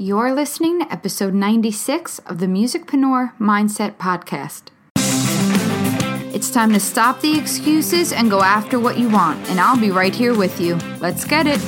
You're listening to episode 96 of the Musicpreneur Mindset Podcast. It's time to stop the excuses and go after what you want, and I'll be right here with you. Let's get it.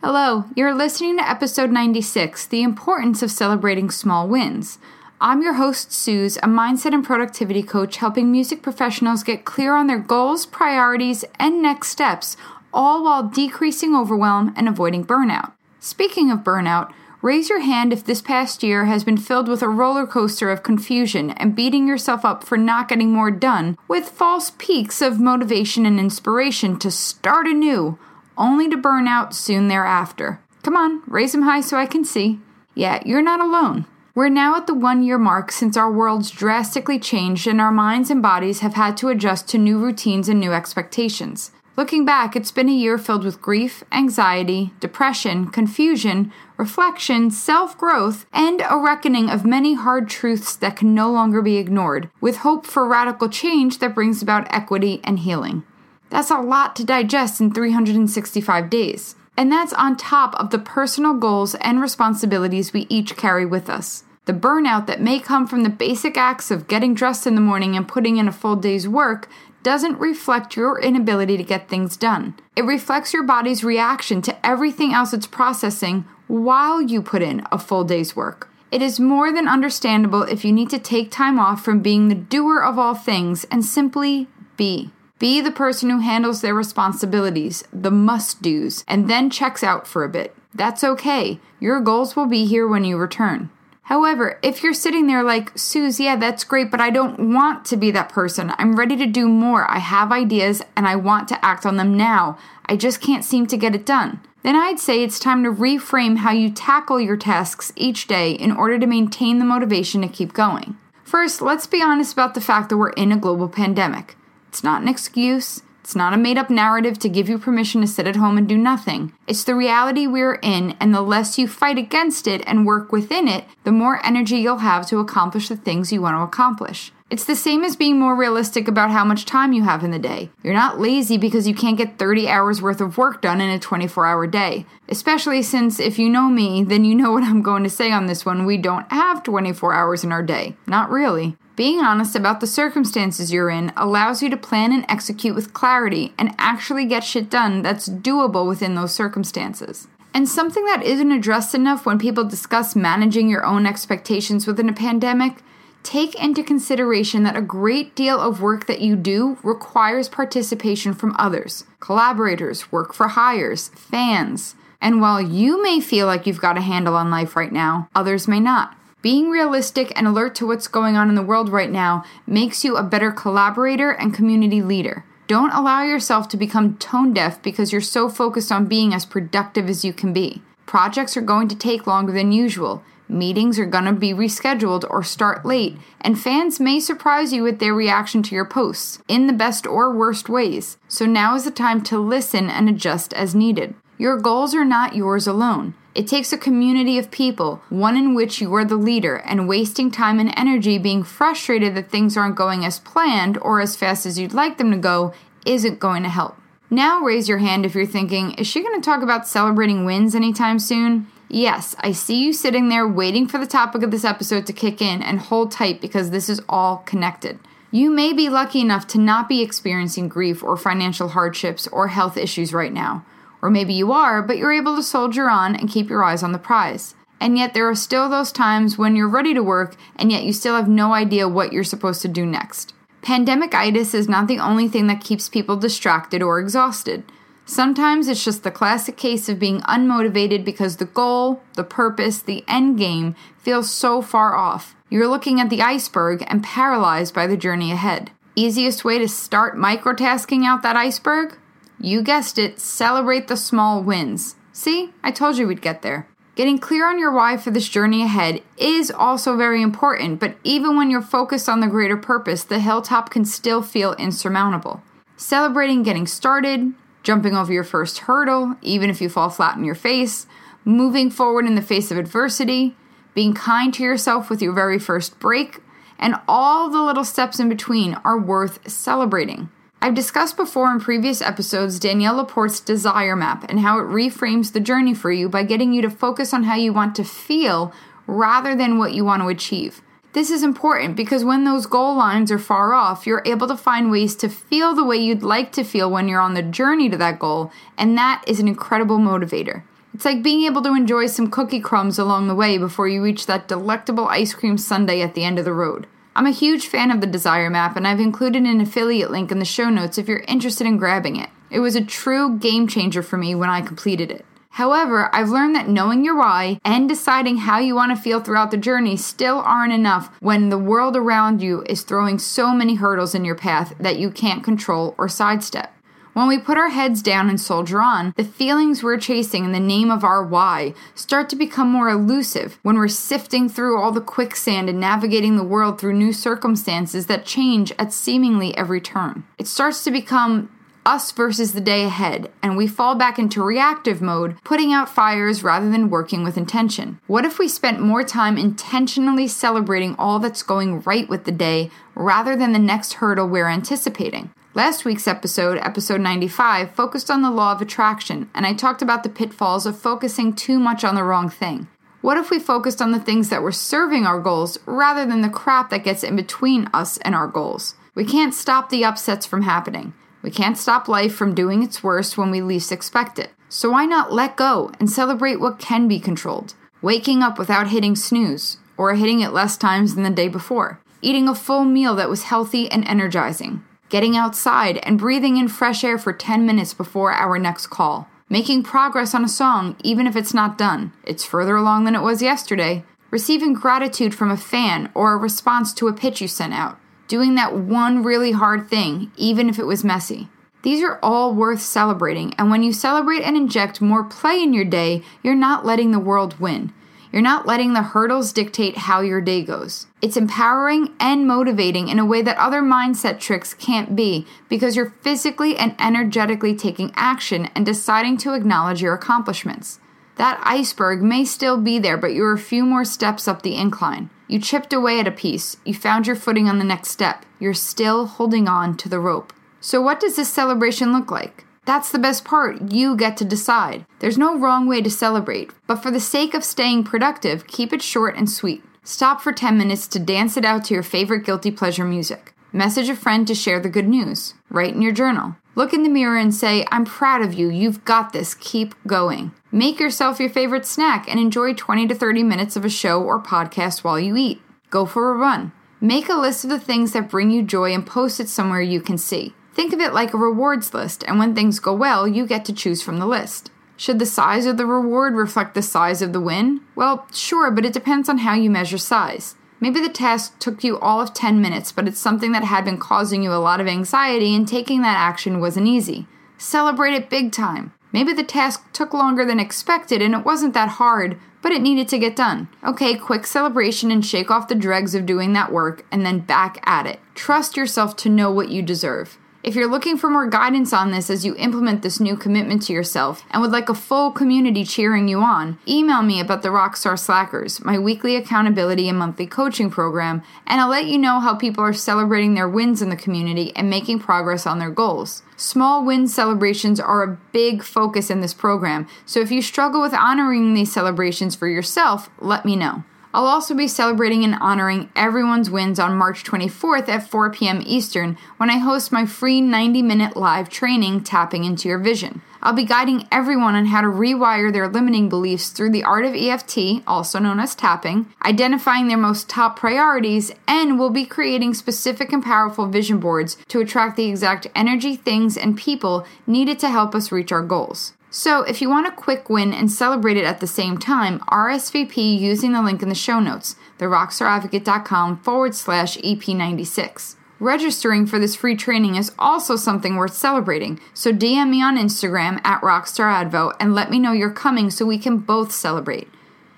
Hello, you're listening to episode 96 The Importance of Celebrating Small Wins. I'm your host, Suze, a mindset and productivity coach helping music professionals get clear on their goals, priorities, and next steps, all while decreasing overwhelm and avoiding burnout. Speaking of burnout, raise your hand if this past year has been filled with a roller coaster of confusion and beating yourself up for not getting more done, with false peaks of motivation and inspiration to start anew, only to burn out soon thereafter. Come on, raise them high so I can see. Yeah, you're not alone. We're now at the one year mark since our worlds drastically changed and our minds and bodies have had to adjust to new routines and new expectations. Looking back, it's been a year filled with grief, anxiety, depression, confusion, reflection, self growth, and a reckoning of many hard truths that can no longer be ignored, with hope for radical change that brings about equity and healing. That's a lot to digest in 365 days. And that's on top of the personal goals and responsibilities we each carry with us. The burnout that may come from the basic acts of getting dressed in the morning and putting in a full day's work doesn't reflect your inability to get things done. It reflects your body's reaction to everything else it's processing while you put in a full day's work. It is more than understandable if you need to take time off from being the doer of all things and simply be. Be the person who handles their responsibilities, the must do's, and then checks out for a bit. That's okay. Your goals will be here when you return. However, if you're sitting there like, Suze, yeah, that's great, but I don't want to be that person. I'm ready to do more. I have ideas and I want to act on them now. I just can't seem to get it done. Then I'd say it's time to reframe how you tackle your tasks each day in order to maintain the motivation to keep going. First, let's be honest about the fact that we're in a global pandemic. It's not an excuse. It's not a made up narrative to give you permission to sit at home and do nothing. It's the reality we're in, and the less you fight against it and work within it, the more energy you'll have to accomplish the things you want to accomplish. It's the same as being more realistic about how much time you have in the day. You're not lazy because you can't get 30 hours worth of work done in a 24 hour day. Especially since, if you know me, then you know what I'm going to say on this one. We don't have 24 hours in our day. Not really. Being honest about the circumstances you're in allows you to plan and execute with clarity and actually get shit done that's doable within those circumstances. And something that isn't addressed enough when people discuss managing your own expectations within a pandemic take into consideration that a great deal of work that you do requires participation from others collaborators, work for hires, fans. And while you may feel like you've got a handle on life right now, others may not. Being realistic and alert to what's going on in the world right now makes you a better collaborator and community leader. Don't allow yourself to become tone deaf because you're so focused on being as productive as you can be. Projects are going to take longer than usual. Meetings are going to be rescheduled or start late, and fans may surprise you with their reaction to your posts, in the best or worst ways. So now is the time to listen and adjust as needed. Your goals are not yours alone. It takes a community of people, one in which you are the leader, and wasting time and energy being frustrated that things aren't going as planned or as fast as you'd like them to go isn't going to help. Now raise your hand if you're thinking, is she going to talk about celebrating wins anytime soon? Yes, I see you sitting there waiting for the topic of this episode to kick in and hold tight because this is all connected. You may be lucky enough to not be experiencing grief or financial hardships or health issues right now. Or maybe you are, but you're able to soldier on and keep your eyes on the prize. And yet, there are still those times when you're ready to work, and yet you still have no idea what you're supposed to do next. Pandemicitis is not the only thing that keeps people distracted or exhausted. Sometimes it's just the classic case of being unmotivated because the goal, the purpose, the end game feels so far off. You're looking at the iceberg and paralyzed by the journey ahead. Easiest way to start microtasking out that iceberg? You guessed it, celebrate the small wins. See, I told you we'd get there. Getting clear on your why for this journey ahead is also very important, but even when you're focused on the greater purpose, the hilltop can still feel insurmountable. Celebrating getting started, jumping over your first hurdle, even if you fall flat on your face, moving forward in the face of adversity, being kind to yourself with your very first break, and all the little steps in between are worth celebrating. I've discussed before in previous episodes Danielle Laporte's desire map and how it reframes the journey for you by getting you to focus on how you want to feel rather than what you want to achieve. This is important because when those goal lines are far off, you're able to find ways to feel the way you'd like to feel when you're on the journey to that goal, and that is an incredible motivator. It's like being able to enjoy some cookie crumbs along the way before you reach that delectable ice cream sundae at the end of the road. I'm a huge fan of the Desire Map, and I've included an affiliate link in the show notes if you're interested in grabbing it. It was a true game changer for me when I completed it. However, I've learned that knowing your why and deciding how you want to feel throughout the journey still aren't enough when the world around you is throwing so many hurdles in your path that you can't control or sidestep. When we put our heads down and soldier on, the feelings we're chasing in the name of our why start to become more elusive when we're sifting through all the quicksand and navigating the world through new circumstances that change at seemingly every turn. It starts to become us versus the day ahead, and we fall back into reactive mode, putting out fires rather than working with intention. What if we spent more time intentionally celebrating all that's going right with the day rather than the next hurdle we're anticipating? Last week's episode, episode 95, focused on the law of attraction, and I talked about the pitfalls of focusing too much on the wrong thing. What if we focused on the things that were serving our goals rather than the crap that gets in between us and our goals? We can't stop the upsets from happening. We can't stop life from doing its worst when we least expect it. So why not let go and celebrate what can be controlled? Waking up without hitting snooze, or hitting it less times than the day before. Eating a full meal that was healthy and energizing. Getting outside and breathing in fresh air for 10 minutes before our next call. Making progress on a song even if it's not done. It's further along than it was yesterday. Receiving gratitude from a fan or a response to a pitch you sent out doing that one really hard thing, even if it was messy. These are all worth celebrating, and when you celebrate and inject more play in your day, you're not letting the world win. You're not letting the hurdles dictate how your day goes. It's empowering and motivating in a way that other mindset tricks can't be because you're physically and energetically taking action and deciding to acknowledge your accomplishments. That iceberg may still be there, but you're a few more steps up the incline. You chipped away at a piece. You found your footing on the next step. You're still holding on to the rope. So, what does this celebration look like? That's the best part. You get to decide. There's no wrong way to celebrate, but for the sake of staying productive, keep it short and sweet. Stop for 10 minutes to dance it out to your favorite guilty pleasure music. Message a friend to share the good news. Write in your journal. Look in the mirror and say, I'm proud of you. You've got this. Keep going. Make yourself your favorite snack and enjoy 20 to 30 minutes of a show or podcast while you eat. Go for a run. Make a list of the things that bring you joy and post it somewhere you can see. Think of it like a rewards list, and when things go well, you get to choose from the list. Should the size of the reward reflect the size of the win? Well, sure, but it depends on how you measure size. Maybe the task took you all of 10 minutes, but it's something that had been causing you a lot of anxiety, and taking that action wasn't easy. Celebrate it big time. Maybe the task took longer than expected and it wasn't that hard, but it needed to get done. Okay, quick celebration and shake off the dregs of doing that work, and then back at it. Trust yourself to know what you deserve. If you're looking for more guidance on this as you implement this new commitment to yourself and would like a full community cheering you on, email me about the Rockstar Slackers, my weekly accountability and monthly coaching program, and I'll let you know how people are celebrating their wins in the community and making progress on their goals. Small win celebrations are a big focus in this program, so if you struggle with honoring these celebrations for yourself, let me know. I'll also be celebrating and honoring everyone's wins on March 24th at 4 p.m. Eastern when I host my free 90 minute live training, Tapping into Your Vision. I'll be guiding everyone on how to rewire their limiting beliefs through the art of EFT, also known as tapping, identifying their most top priorities, and we'll be creating specific and powerful vision boards to attract the exact energy, things, and people needed to help us reach our goals. So, if you want a quick win and celebrate it at the same time, RSVP using the link in the show notes, therockstaradvocate.com forward slash EP96. Registering for this free training is also something worth celebrating, so DM me on Instagram at RockstarAdvo and let me know you're coming so we can both celebrate.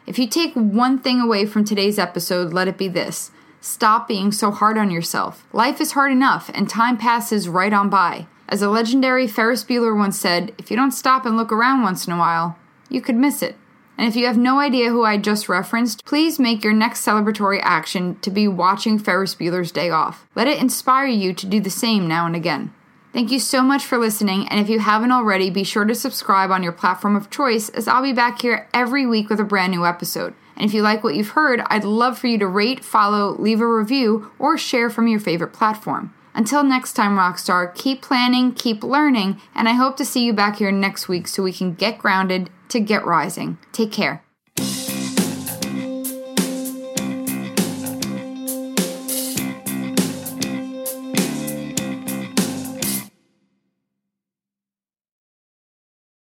If you take one thing away from today's episode, let it be this stop being so hard on yourself. Life is hard enough, and time passes right on by. As a legendary Ferris Bueller once said, if you don't stop and look around once in a while, you could miss it. And if you have no idea who I just referenced, please make your next celebratory action to be watching Ferris Bueller's Day Off. Let it inspire you to do the same now and again. Thank you so much for listening, and if you haven't already, be sure to subscribe on your platform of choice as I'll be back here every week with a brand new episode. And if you like what you've heard, I'd love for you to rate, follow, leave a review, or share from your favorite platform. Until next time, Rockstar, keep planning, keep learning, and I hope to see you back here next week so we can get grounded to get rising. Take care.